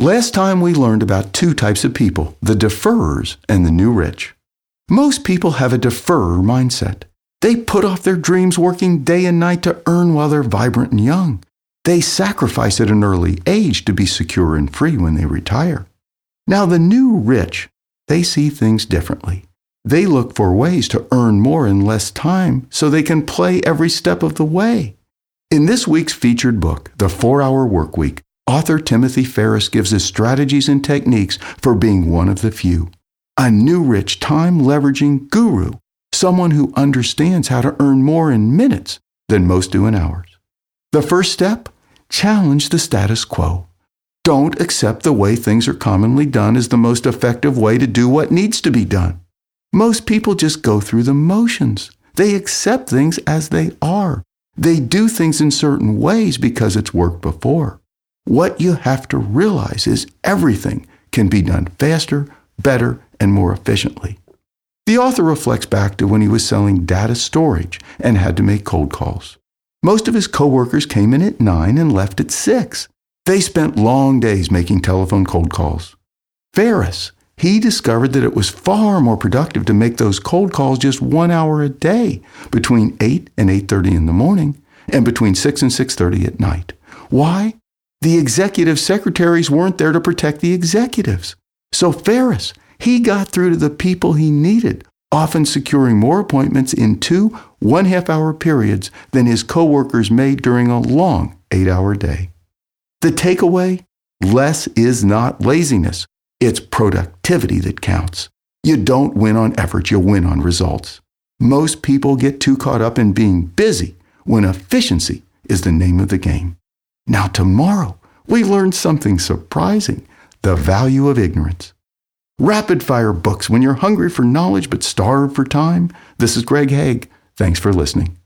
Last time we learned about two types of people the deferrers and the new rich. Most people have a deferrer mindset. They put off their dreams working day and night to earn while they're vibrant and young. They sacrifice at an early age to be secure and free when they retire. Now, the new rich, they see things differently. They look for ways to earn more in less time so they can play every step of the way. In this week's featured book, The Four Hour Work Week, author Timothy Ferriss gives us strategies and techniques for being one of the few. A new rich time leveraging guru, someone who understands how to earn more in minutes than most do in hours. The first step challenge the status quo. Don't accept the way things are commonly done as the most effective way to do what needs to be done. Most people just go through the motions. They accept things as they are. They do things in certain ways because it's worked before. What you have to realize is everything can be done faster, better, and more efficiently. The author reflects back to when he was selling data storage and had to make cold calls. Most of his coworkers came in at 9 and left at 6. They spent long days making telephone cold calls. Ferriss, he discovered that it was far more productive to make those cold calls just 1 hour a day between 8 and 8:30 in the morning and between 6 and 6:30 at night. Why? The executive secretaries weren't there to protect the executives. So Ferriss, he got through to the people he needed, often securing more appointments in two one half hour periods than his coworkers made during a long eight hour day. The takeaway less is not laziness, it's productivity that counts. You don't win on effort, you win on results. Most people get too caught up in being busy when efficiency is the name of the game. Now, tomorrow, we learn something surprising the value of ignorance. Rapid fire books when you're hungry for knowledge but starved for time. This is Greg Hague. Thanks for listening.